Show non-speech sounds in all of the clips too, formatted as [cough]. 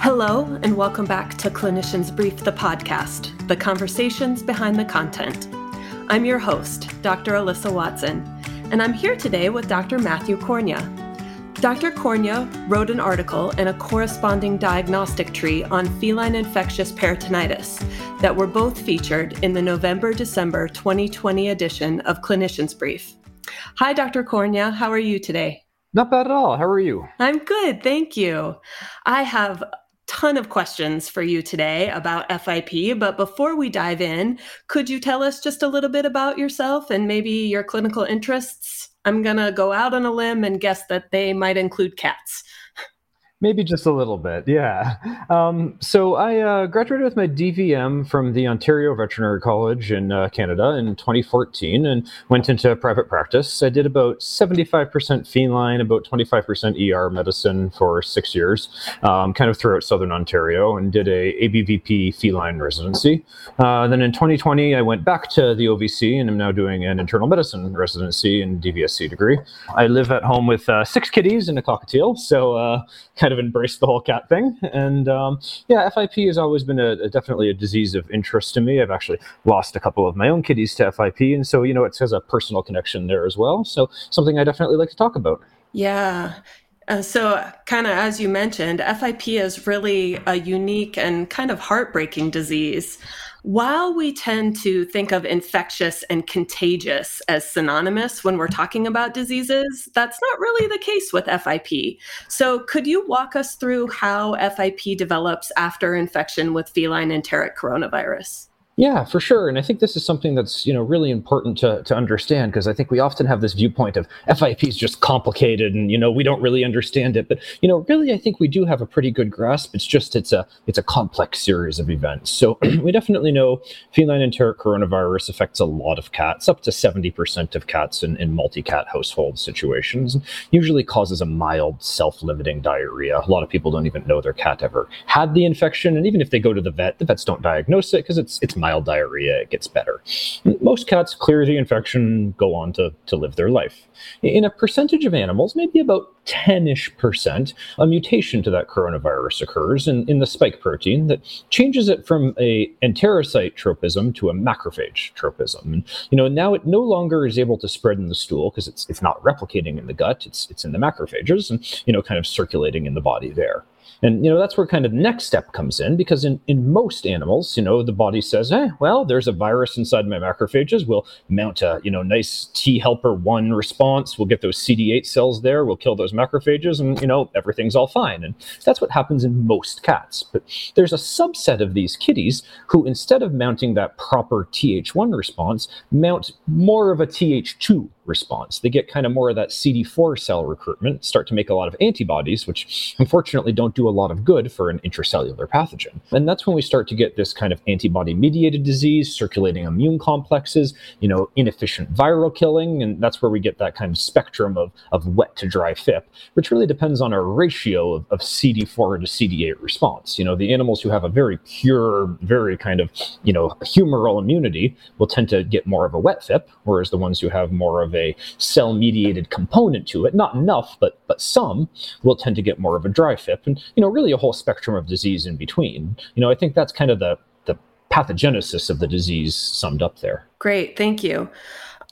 Hello, and welcome back to Clinicians Brief, the podcast, the conversations behind the content. I'm your host, Dr. Alyssa Watson, and I'm here today with Dr. Matthew Kornya. Dr. Kornya wrote an article and a corresponding diagnostic tree on feline infectious peritonitis that were both featured in the November December 2020 edition of Clinicians Brief. Hi, Dr. Kornya. How are you today? Not bad at all. How are you? I'm good, thank you. I have ton of questions for you today about FIP, but before we dive in, could you tell us just a little bit about yourself and maybe your clinical interests? I'm going to go out on a limb and guess that they might include cats. Maybe just a little bit, yeah. Um, so I uh, graduated with my DVM from the Ontario Veterinary College in uh, Canada in 2014 and went into private practice. I did about 75% feline, about 25% ER medicine for six years, um, kind of throughout southern Ontario, and did a ABVP feline residency. Uh, then in 2020, I went back to the OVC and am now doing an internal medicine residency and DVSC degree. I live at home with uh, six kitties and a cockatiel, so uh, kind of embraced the whole cat thing. And um, yeah, FIP has always been a, a, definitely a disease of interest to me. I've actually lost a couple of my own kitties to FIP, and so you know it has a personal connection there as well. So something I definitely like to talk about. Yeah. Uh, so, kind of as you mentioned, FIP is really a unique and kind of heartbreaking disease. While we tend to think of infectious and contagious as synonymous when we're talking about diseases, that's not really the case with FIP. So, could you walk us through how FIP develops after infection with feline enteric coronavirus? Yeah, for sure. And I think this is something that's, you know, really important to, to understand because I think we often have this viewpoint of FIP is just complicated and, you know, we don't really understand it. But, you know, really I think we do have a pretty good grasp. It's just it's a it's a complex series of events. So [clears throat] we definitely know feline enteric coronavirus affects a lot of cats, up to 70% of cats in, in multi-cat household situations, usually causes a mild self-limiting diarrhea. A lot of people don't even know their cat ever had the infection. And even if they go to the vet, the vets don't diagnose it because it's it's mild diarrhea, it gets better. Most cats clear the infection, go on to, to live their life. In a percentage of animals, maybe about 10 ish percent, a mutation to that coronavirus occurs in, in the spike protein that changes it from a enterocyte tropism to a macrophage tropism. And, you know, now it no longer is able to spread in the stool because it's, it's not replicating in the gut, it's, it's in the macrophages and, you know, kind of circulating in the body there. And you know that's where kind of the next step comes in because in, in most animals, you know, the body says, "Hey, well, there's a virus inside my macrophages. We'll mount a you know nice T helper one response. We'll get those CD8 cells there. We'll kill those macrophages, and you know everything's all fine." And that's what happens in most cats. But there's a subset of these kitties who, instead of mounting that proper Th1 response, mount more of a Th2 response. They get kind of more of that CD4 cell recruitment, start to make a lot of antibodies, which unfortunately don't do a lot of good for an intracellular pathogen. And that's when we start to get this kind of antibody mediated disease, circulating immune complexes, you know, inefficient viral killing. And that's where we get that kind of spectrum of, of wet to dry FIP, which really depends on a ratio of, of CD4 to CD8 response. You know, the animals who have a very pure, very kind of, you know, humoral immunity will tend to get more of a wet FIP, whereas the ones who have more of a cell mediated component to it, not enough, but but some will tend to get more of a dry FIP, and you know, really a whole spectrum of disease in between. You know, I think that's kind of the the pathogenesis of the disease summed up there. Great, thank you.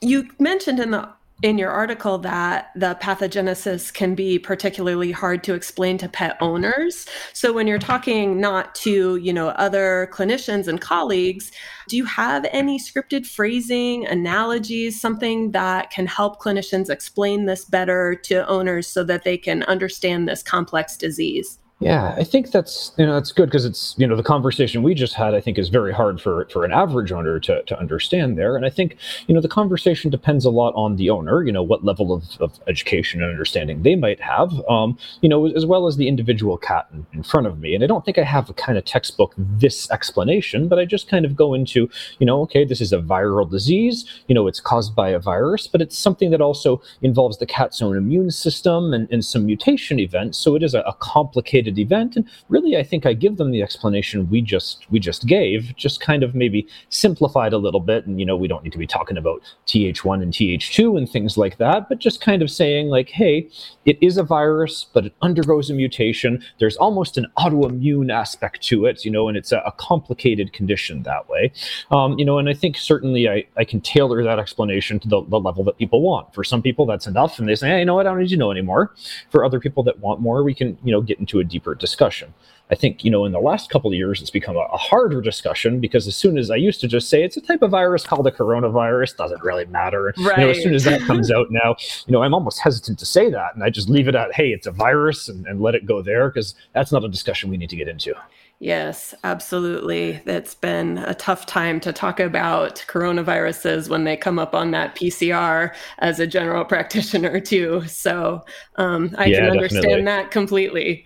You mentioned in the in your article that the pathogenesis can be particularly hard to explain to pet owners. So when you're talking not to, you know, other clinicians and colleagues, do you have any scripted phrasing, analogies, something that can help clinicians explain this better to owners so that they can understand this complex disease? Yeah, I think that's you know that's good because it's you know the conversation we just had I think is very hard for for an average owner to to understand there, and I think you know the conversation depends a lot on the owner, you know what level of, of education and understanding they might have, um, you know as well as the individual cat in, in front of me, and I don't think I have a kind of textbook this explanation, but I just kind of go into you know okay this is a viral disease, you know it's caused by a virus, but it's something that also involves the cat's own immune system and, and some mutation events, so it is a, a complicated event. And really, I think I give them the explanation we just we just gave, just kind of maybe simplified a little bit. And you know, we don't need to be talking about Th1 and Th2 and things like that, but just kind of saying like, hey, it is a virus, but it undergoes a mutation. There's almost an autoimmune aspect to it, you know, and it's a, a complicated condition that way. Um, you know, and I think certainly I, I can tailor that explanation to the, the level that people want. For some people, that's enough, and they say, hey, you know what, I don't need to know anymore. For other people that want more, we can, you know, get into a deeper discussion. I think, you know, in the last couple of years, it's become a, a, harder discussion because as soon as I used to just say it's a type of virus called a coronavirus, doesn't really matter. Right. You know, as soon as that comes out now, you know, I'm almost hesitant to say that. And I just leave it at, hey, it's a virus and, and let it go there because that's not a discussion we need to get into. Yes, absolutely. That's been a tough time to talk about coronaviruses when they come up on that PCR as a general [laughs] practitioner, too. So um, I yeah, can understand definitely. that completely.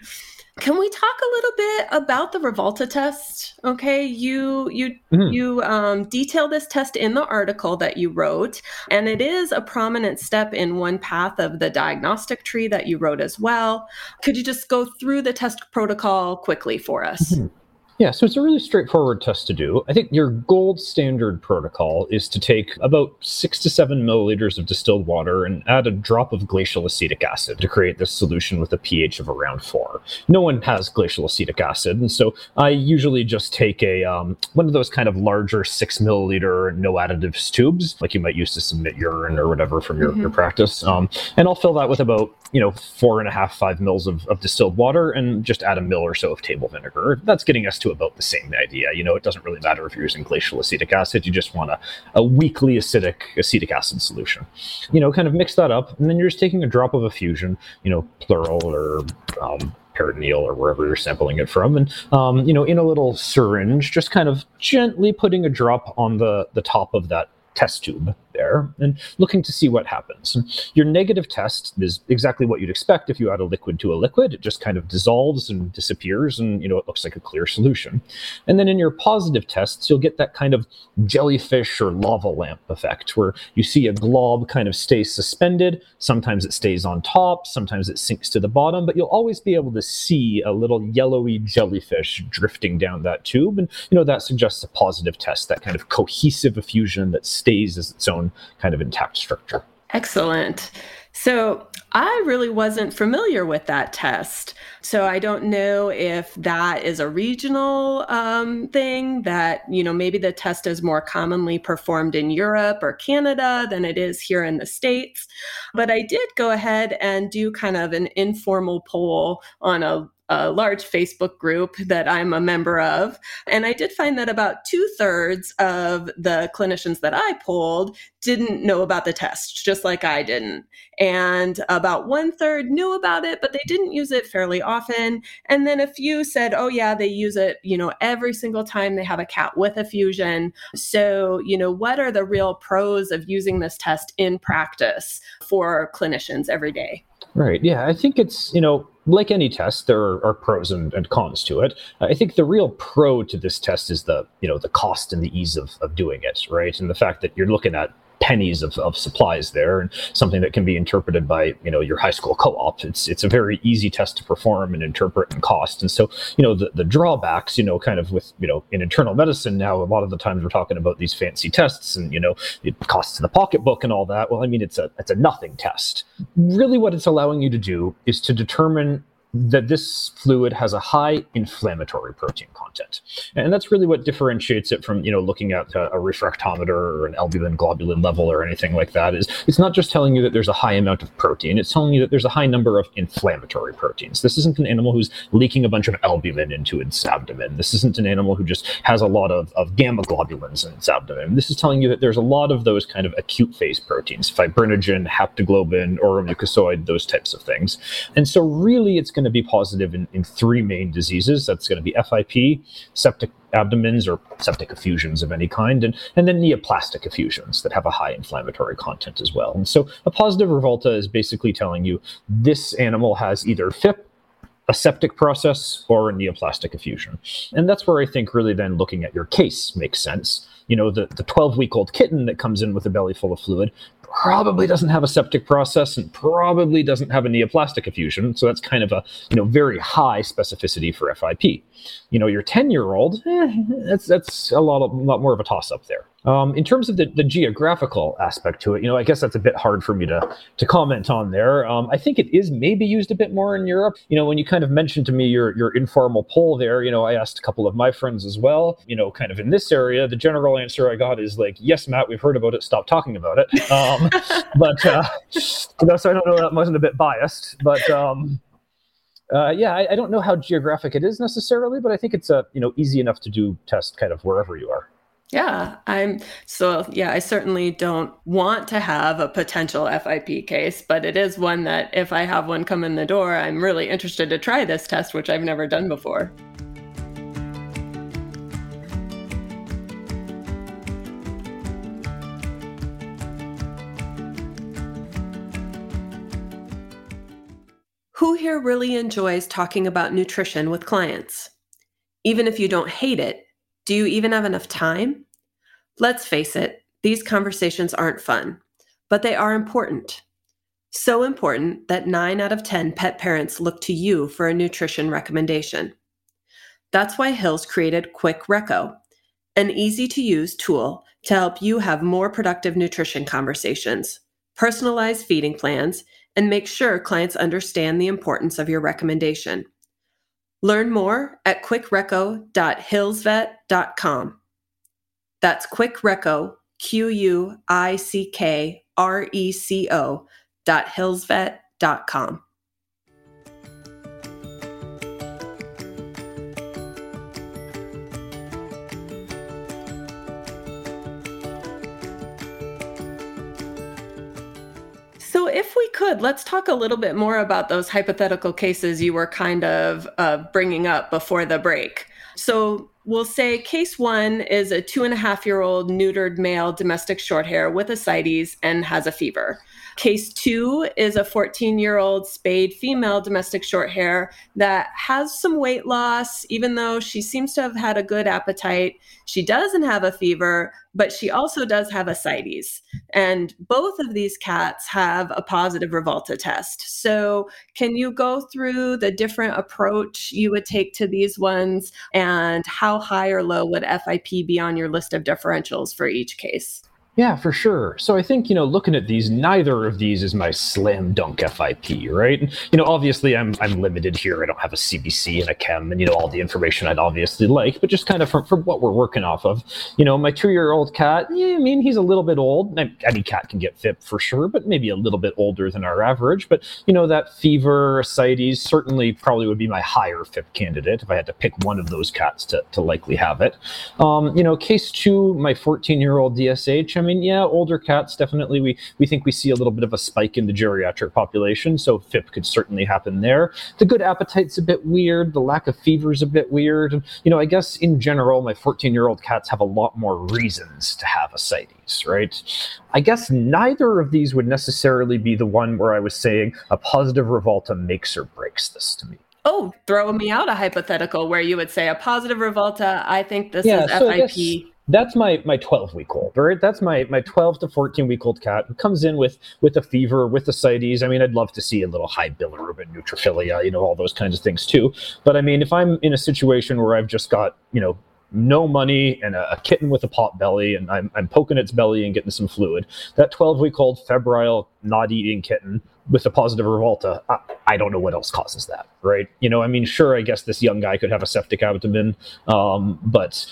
Can we talk a little bit about the Rivalta test? Okay, you you mm-hmm. you um, detail this test in the article that you wrote, and it is a prominent step in one path of the diagnostic tree that you wrote as well. Could you just go through the test protocol quickly for us? Mm-hmm. Yeah, so it's a really straightforward test to do. I think your gold standard protocol is to take about six to seven milliliters of distilled water and add a drop of glacial acetic acid to create this solution with a pH of around four. No one has glacial acetic acid, and so I usually just take a um, one of those kind of larger six milliliter no additives tubes, like you might use to submit urine or whatever from your, mm-hmm. your practice, um, and I'll fill that with about you know four and a half five mils of, of distilled water and just add a mill or so of table vinegar. That's getting us to about the same idea. You know, it doesn't really matter if you're using glacial acetic acid, you just want a, a weakly acidic acetic acid solution. You know, kind of mix that up, and then you're just taking a drop of effusion, you know, pleural or um, peritoneal or wherever you're sampling it from, and um, you know, in a little syringe, just kind of gently putting a drop on the the top of that test tube there and looking to see what happens. Your negative test is exactly what you'd expect if you add a liquid to a liquid. It just kind of dissolves and disappears, and you know it looks like a clear solution. And then in your positive tests, you'll get that kind of jellyfish or lava lamp effect, where you see a glob kind of stay suspended. Sometimes it stays on top, sometimes it sinks to the bottom, but you'll always be able to see a little yellowy jellyfish drifting down that tube, and you know that suggests a positive test, that kind of cohesive effusion that stays as its own kind of intact structure. Excellent. So I really wasn't familiar with that test. So I don't know if that is a regional um, thing that, you know, maybe the test is more commonly performed in Europe or Canada than it is here in the States. But I did go ahead and do kind of an informal poll on a a large Facebook group that I'm a member of. And I did find that about two thirds of the clinicians that I polled didn't know about the test, just like I didn't. And about one third knew about it, but they didn't use it fairly often. And then a few said, oh, yeah, they use it, you know, every single time they have a cat with effusion. So, you know, what are the real pros of using this test in practice for clinicians every day? Right. Yeah. I think it's, you know, like any test, there are, are pros and, and, cons to it. I think the real pro to this test is the, you know, the cost and the ease of, of doing it, right? And the fact that you're looking at pennies of, of supplies there and something that can be interpreted by you know your high school co-op. It's it's a very easy test to perform and interpret and cost. And so you know the, the drawbacks you know kind of with you know in internal medicine now a lot of the times we're talking about these fancy tests and you know it costs the pocketbook and all that. Well i mean it's a it's a nothing test. Really what it's allowing you to do is to determine that this fluid has a high inflammatory protein content. And that's really what differentiates it from, you know, looking at a, a, refractometer or an albumin globulin level or anything like that is it's not just telling you that there's a high amount of protein, it's telling you that there's a high number of inflammatory proteins. This isn't an animal who's leaking a bunch of albumin into its abdomen. This isn't an animal who just has a lot of, of gamma globulins in its abdomen. This is telling you that there's a lot of those kind of acute phase proteins, fibrinogen, haptoglobin, orosomucoid, those types of things. And so really it's going to be positive in, in three main diseases. That's going to be FIP, septic abdomens or septic effusions of any kind, and, and then neoplastic effusions that have a high inflammatory content as well. And so a positive Rivalta is basically telling you this animal has either FIP, a septic process, or a neoplastic effusion. And that's where I think really then looking at your case makes sense you know, the, the 12 week old kitten that comes in with a belly full of fluid probably doesn't have a septic process and probably doesn't have a neoplastic effusion. So that's kind of a you know very high specificity for FIP. You know, your 10 year old, eh, that's that's a lot, a lot more of a toss up there. Um, in terms of the, the geographical aspect to it, you know, I guess that's a bit hard for me to to comment on there. Um, I think it is maybe used a bit more in Europe. You know, when you kind of mentioned to me your your informal poll there, you know, I asked a couple of my friends as well. You know, kind of in this area, the general answer I got is like, "Yes, Matt, we've heard about it. Stop talking about it." Um, [laughs] but uh, you know, so I don't know that wasn't a bit biased, but. Um, uh, yeah, I, I, don't know how geographic it is necessarily, but I think it's a you know easy enough to do test kind of wherever you are. Yeah, I'm so yeah, I certainly don't want to have a potential FIP case, but it is one that if I have one come in the door, I'm really interested to try this test, which I've never done before. Who here really enjoys talking about nutrition with clients? Even if you don't hate it, do you even have enough time? Let's face it, these conversations aren't fun, but they are important. So important that 9 out of 10 pet parents look to you for a nutrition recommendation. That's why Hills created Quick Reco, an easy to use tool to help you have more productive nutrition conversations, personalize feeding plans, and make sure clients understand the importance of your recommendation. Learn more at quickreco.hillsvet.com. That's quickreco, Q U I C K R E C O dot hillsvet.com. if we could, let's talk a little bit more about those hypothetical cases you were kind of uh, bringing up before the break. So, we'll say case one is a two and a half year old neutered male domestic shorthair with ascites and has a fever. Case two is a 14 year old spayed female domestic short hair that has some weight loss, even though she seems to have had a good appetite. She doesn't have a fever, but she also does have ascites. And both of these cats have a positive Rivalta test. So, can you go through the different approach you would take to these ones and how high or low would FIP be on your list of differentials for each case? Yeah, for sure. So I think, you know, looking at these, neither of these is my slam dunk FIP, right? You know, obviously I'm I'm limited here. I don't have a CBC and a chem and, you know, all the information I'd obviously like, but just kind of from, from what we're working off of. You know, my two year old cat, yeah, I mean, he's a little bit old. Any cat can get FIP for sure, but maybe a little bit older than our average. But, you know, that fever, ascites certainly probably would be my higher FIP candidate if I had to pick one of those cats to, to likely have it. Um, you know, case two, my 14 year old DSH, I mean, yeah, older cats definitely. We we think we see a little bit of a spike in the geriatric population, so FIP could certainly happen there. The good appetite's a bit weird. The lack of fever is a bit weird. And, you know, I guess in general, my 14 year old cats have a lot more reasons to have ascites, right? I guess neither of these would necessarily be the one where I was saying a positive Rivalta makes or breaks this to me. Oh, throw me out a hypothetical where you would say a positive Rivalta. I think this yeah, is so FIP that's my my 12 week old right? That's my my 12 to 14 week old cat who comes in with with a fever with ascites. I mean i'd love to see a little high bilirubin neutrophilia you know all those kinds of things too. But i mean if i'm in a situation where i've just got you know no money and a, a kitten with a pot belly and I'm, I'm poking its belly and getting some fluid that 12 week old febrile not eating kitten with a positive Rivalta I, I, don't know what else causes that right? You know i mean sure i guess this young guy could have a septic abdomen um, but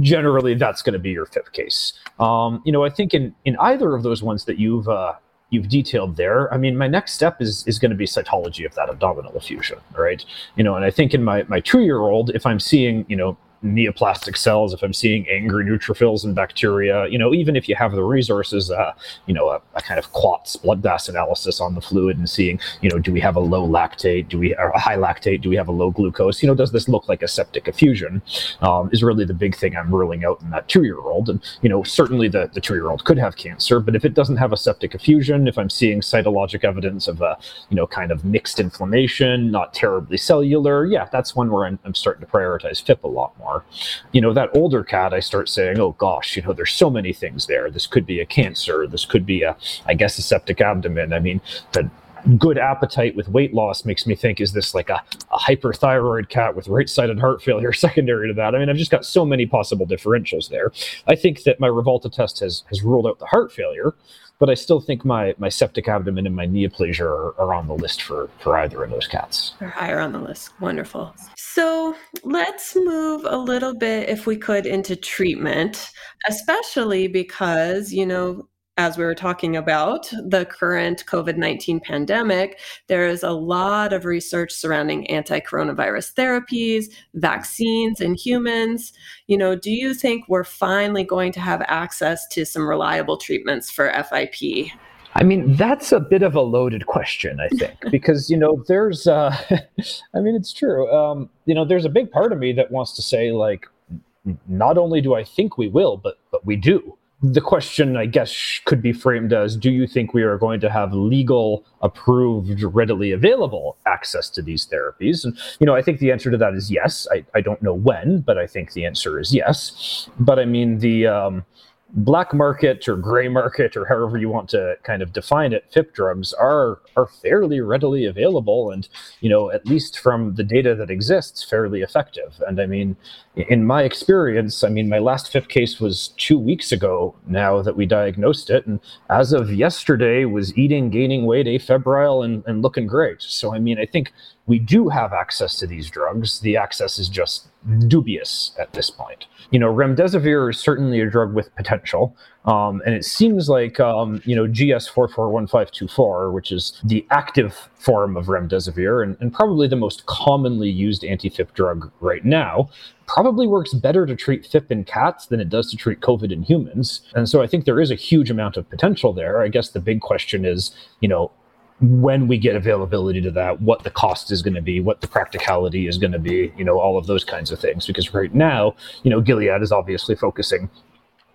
generally that's going to be your FIP case. Um, you know, I think in in either of those ones that you've uh, you've detailed there, I mean, my next step is is going to be cytology of that abdominal effusion, right? You know, and I think in my my two year old, if I'm seeing you know neoplastic cells, if I'm seeing angry neutrophils and bacteria, you know, even if you have the resources, uh, you know, a, a, kind of QUATS blood gas analysis on the fluid and seeing, you know, do we have a low lactate? Do we, a high lactate? Do we have a low glucose? You know, does this look like a septic effusion? Um, is really the big thing I'm ruling out in that two year old. And, you know, certainly the, the two year old could have cancer, but if it doesn't have a septic effusion, if I'm seeing cytologic evidence of a, you know, kind of mixed inflammation, not terribly cellular, yeah, that's one where I'm, I'm starting to prioritize FIP a lot more. More. You know, that older cat, I start saying, oh gosh, you know, there's so many things there. This could be a cancer. This could be a, I guess, a septic abdomen. I mean, the good appetite with weight loss makes me think is this like a, a hyperthyroid cat with right-sided heart failure [laughs] secondary to that? I mean i've just got so many possible differentials there. I think that my Rivalta test has has ruled out the heart failure but i still think my my septic abdomen and my neoplasia are, are on the list for for either of those cats. Are higher on the list. Wonderful. So let's move a little bit if we could into treatment especially because you know as we were talking about the current COVID 19 pandemic, there is a lot of research surrounding anti coronavirus therapies, vaccines in humans. You know, do you think we're finally going to have access to some reliable treatments for FIP? I mean, that's a bit of a loaded question, I think, [laughs] because, you know, there's, uh, [laughs] I mean, it's true. Um, you know, there's a big part of me that wants to say, like, not only do I think we will, but, but we do the question, I guess, could be framed as Do you think we are going to have legal, approved, readily available access to these therapies? And, you know, I think the answer to that is yes. I, I don't know when, but I think the answer is yes. But I mean, the, um, black market or gray market or however you want to kind of define it FIP drugs are are fairly readily available and you know at least from the data that exists fairly effective. And i mean in my experience i mean my last FIP case was two weeks ago now that we diagnosed it. And as of yesterday was eating gaining weight afebrile and, and looking great. So i mean i think we do have access to these drugs the access is just dubious at this point. You know, remdesivir is certainly a drug with potential, um, and it seems like um, you know GS four four one five two four, which is the active form of remdesivir and, and probably the most commonly used anti-FIP drug right now, probably works better to treat FIP in cats than it does to treat COVID in humans. And so I think there is a huge amount of potential there. I guess the big question is, you know, when we get availability to that, what the cost is going to be, what the practicality is going to be, you know, all of those kinds of things. Because right now, you know, Gilead is obviously focusing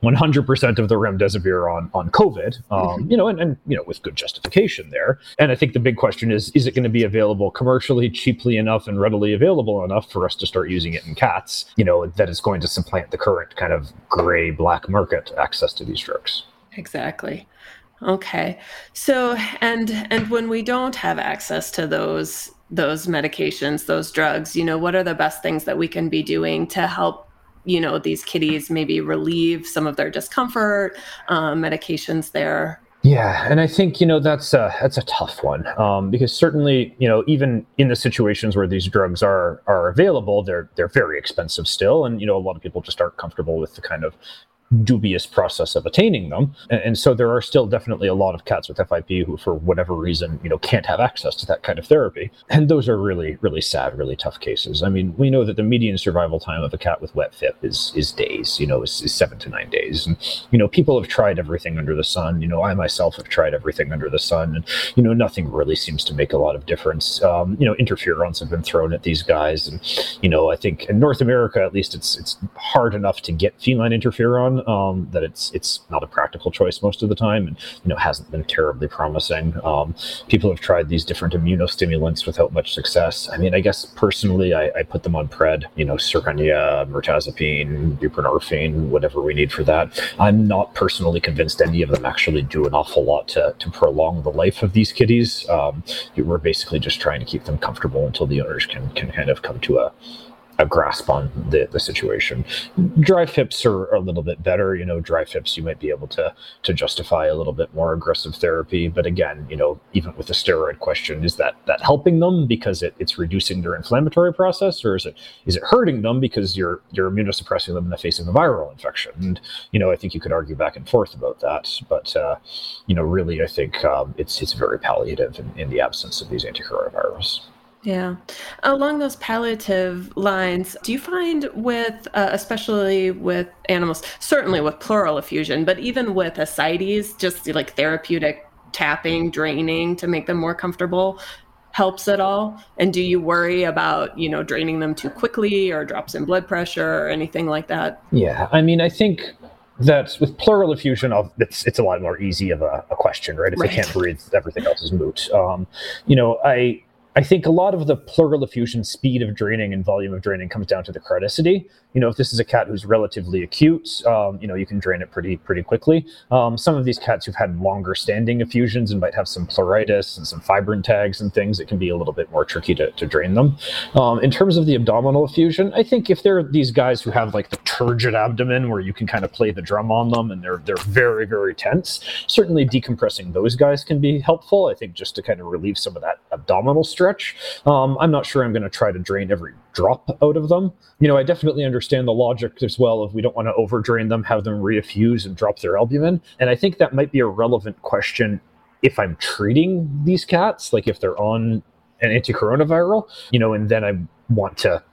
100% of the remdesivir on on COVID, um, mm-hmm. you know, and, and you know with good justification there. And I think the big question is: is it going to be available commercially, cheaply enough, and readily available enough for us to start using it in cats? You know, that is going to supplant the current kind of gray black market access to these drugs. Exactly. Okay. So and and when we don't have access to those those medications, those drugs, you know, what are the best things that we can be doing to help you know these kitties maybe relieve some of their discomfort um, medications there yeah, and I think you know that's a, that's a tough one um, because certainly you know even in the situations where these drugs are are available, they're they're very expensive still, and you know a lot of people just aren't comfortable with the kind of dubious process of attaining them. And, and, so there are still definitely a lot of cats with FIP who, for whatever reason, you know, can't have access to that kind of therapy. And those are really, really sad, really tough cases. I mean, we know that the median survival time of a cat with wet FIP is is days, you know, is, is seven to nine days. And, you know, people have tried everything under the sun. You know, I myself have tried everything under the sun, and, you know, nothing really seems to make a lot of difference. Um, you know, interferons have been thrown at these guys. And, you know, I think in North America, at least, it's it's hard enough to get feline interferon um, that it's it's not a practical choice most of the time, and you know hasn't been terribly promising. Um, people have tried these different immunostimulants without much success. I mean, I guess personally, I, I put them on pred, you know, Cerenia, mirtazapine, buprenorphine, whatever we need for that. I'm not personally convinced any of them actually do an awful lot to, to prolong the life of these kitties. Um, we're basically just trying to keep them comfortable until the owners can can kind of come to a a grasp on the, the situation. Dry FIPS are, a little bit better. You know, dry FIPS you might be able to to justify a little bit more aggressive therapy. But again, you know, even with the steroid question, is that that helping them because it, it's reducing their inflammatory process, or is it is it hurting them because you're you're immunosuppressing them in the face of a viral infection? And you know, I think you could argue back and forth about that. But uh, you know, really, I think um, it's it's very palliative in, in the absence of these anticoronavirus. Yeah. Along those palliative lines, do you find with, uh, especially with animals, certainly with pleural effusion, but even with ascites, just like therapeutic tapping, draining to make them more comfortable helps at all? And do you worry about, you know, draining them too quickly or drops in blood pressure or anything like that? Yeah. I mean, I think that with pleural effusion, it's it's a lot more easy of a, a question, right? If right. they can't breathe, everything else is moot. Um, you know, I I think a lot of the pleural effusion speed of draining and volume of draining comes down to the chronicity. You know, if this is a cat who's relatively acute, um, you know, you can drain it pretty pretty quickly. Um, some of these cats who've had longer standing effusions and might have some pleuritis and some fibrin tags and things, it can be a little bit more tricky to, to drain them. Um, in terms of the abdominal effusion, I think if they're these guys who have like the turgid abdomen where you can kind of play the drum on them and they're they're very very tense, certainly decompressing those guys can be helpful. I think just to kind of relieve some of that abdominal stretch. Um, I'm not sure I'm going to try to drain every drop out of them. You know, I definitely understand the logic as well of we don't want to overdrain them, have them reeffuse and drop their albumin. And I think that might be a relevant question if I'm treating these cats, like if they're on an anti-coronaviral, you know, and then I want to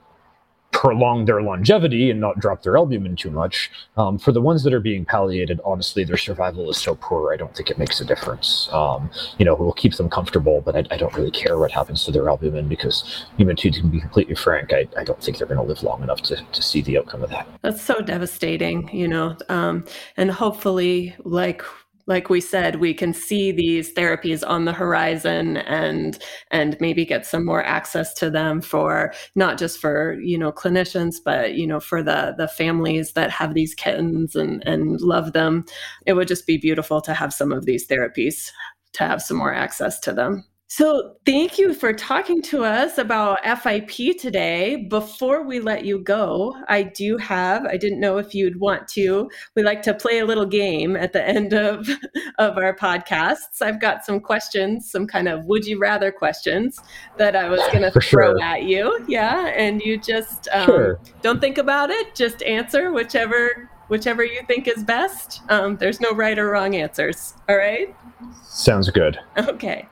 prolong their longevity and not drop their albumin too much. Um, for the ones that are being palliated, honestly, their survival is so poor. I don't think it makes a difference. Um, you know, we'll keep them comfortable, but I, I, don't really care what happens to their albumin because, even to, be completely frank, I, I don't think they're going to live long enough to, to see the outcome of that. That's so devastating, you know, um, and hopefully, like like we said we can see these therapies on the horizon and and maybe get some more access to them for not just for you know clinicians but you know for the the families that have these kittens and and love them. It would just be beautiful to have some of these therapies to have some more access to them so, thank you for talking to us about FIP today. Before we let you go, I do have, I didn't know if you'd want to, we like to play a little game at the end of, [laughs] of our podcasts. I've got some questions, some kind of would you rather questions that I was going to throw sure. at you. Yeah. And you just um, sure. don't think about it, just answer whichever whichever you think is best. Um, there's no right or wrong answers. All right. Sounds good. [laughs] Okay.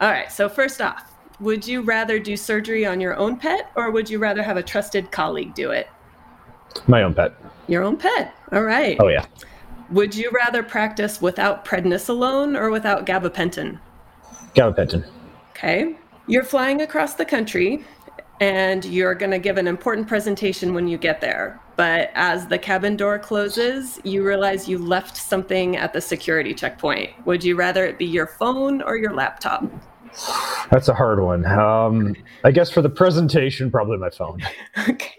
All right. So, first off, would you rather do surgery on your own pet or would you rather have a trusted colleague do it? My own pet. Your own pet. All right. Oh, yeah. Would you rather practice without prednisolone or without gabapentin? Gabapentin. Okay. You're flying across the country and you're going to give an important presentation when you get there. But as the cabin door closes, you realize you left something at the security checkpoint. Would you rather it be your phone or your laptop? That's a hard one. Um, I guess for the presentation, probably my phone. [laughs] okay.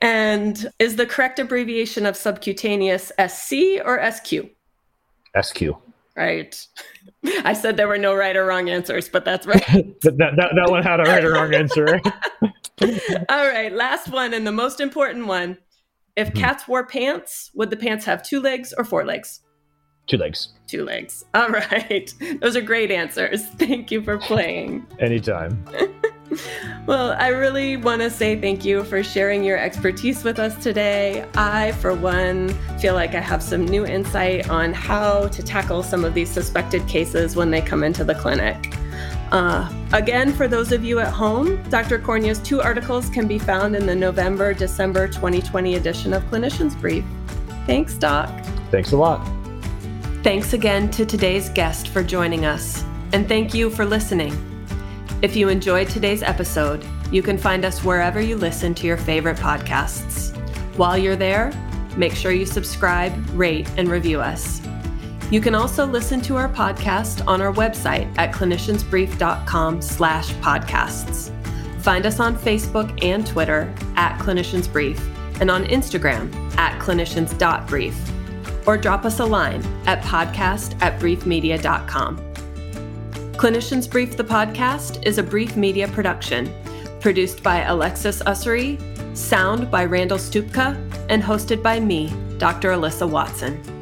And is the correct abbreviation of subcutaneous SC or SQ? SQ. Right. [laughs] I said there were no right or wrong answers, but that's right. [laughs] that, that, that one had a right or wrong answer. Right, last one and the most important one. If hmm. cats wore pants, would the pants have two legs or four legs? Two legs. Two legs. [laughs] All right. Those are great answers. [laughs] Thank you for playing. [laughs] Anytime. well, I really want to say thank you for sharing your expertise with us today. I, for one, feel like I have some new insight on how to tackle some of these suspected cases when they come into the clinic. Uh, again, for those of you at home, Dr. Kornya's two articles can be found in the November December 2020 edition of Clinicians Brief. Thanks, Doc. Thanks a lot. Thanks again to today's guest for joining us, and thank you for listening. If you enjoyed today's episode, you can find us wherever you listen to your favorite podcasts. While you're there, make sure you subscribe, rate, and review us. You can also listen to our podcast on our website at cliniciansbrief.com slash podcasts. Find us on Facebook and Twitter at cliniciansbrief and on Instagram at clinicians.brief or drop us a line at podcast at briefmedia.com. Clinicians Brief the Podcast is a brief media production, produced by Alexis Ussery, sound by Randall Stupka, and hosted by me, Dr. Alyssa Watson.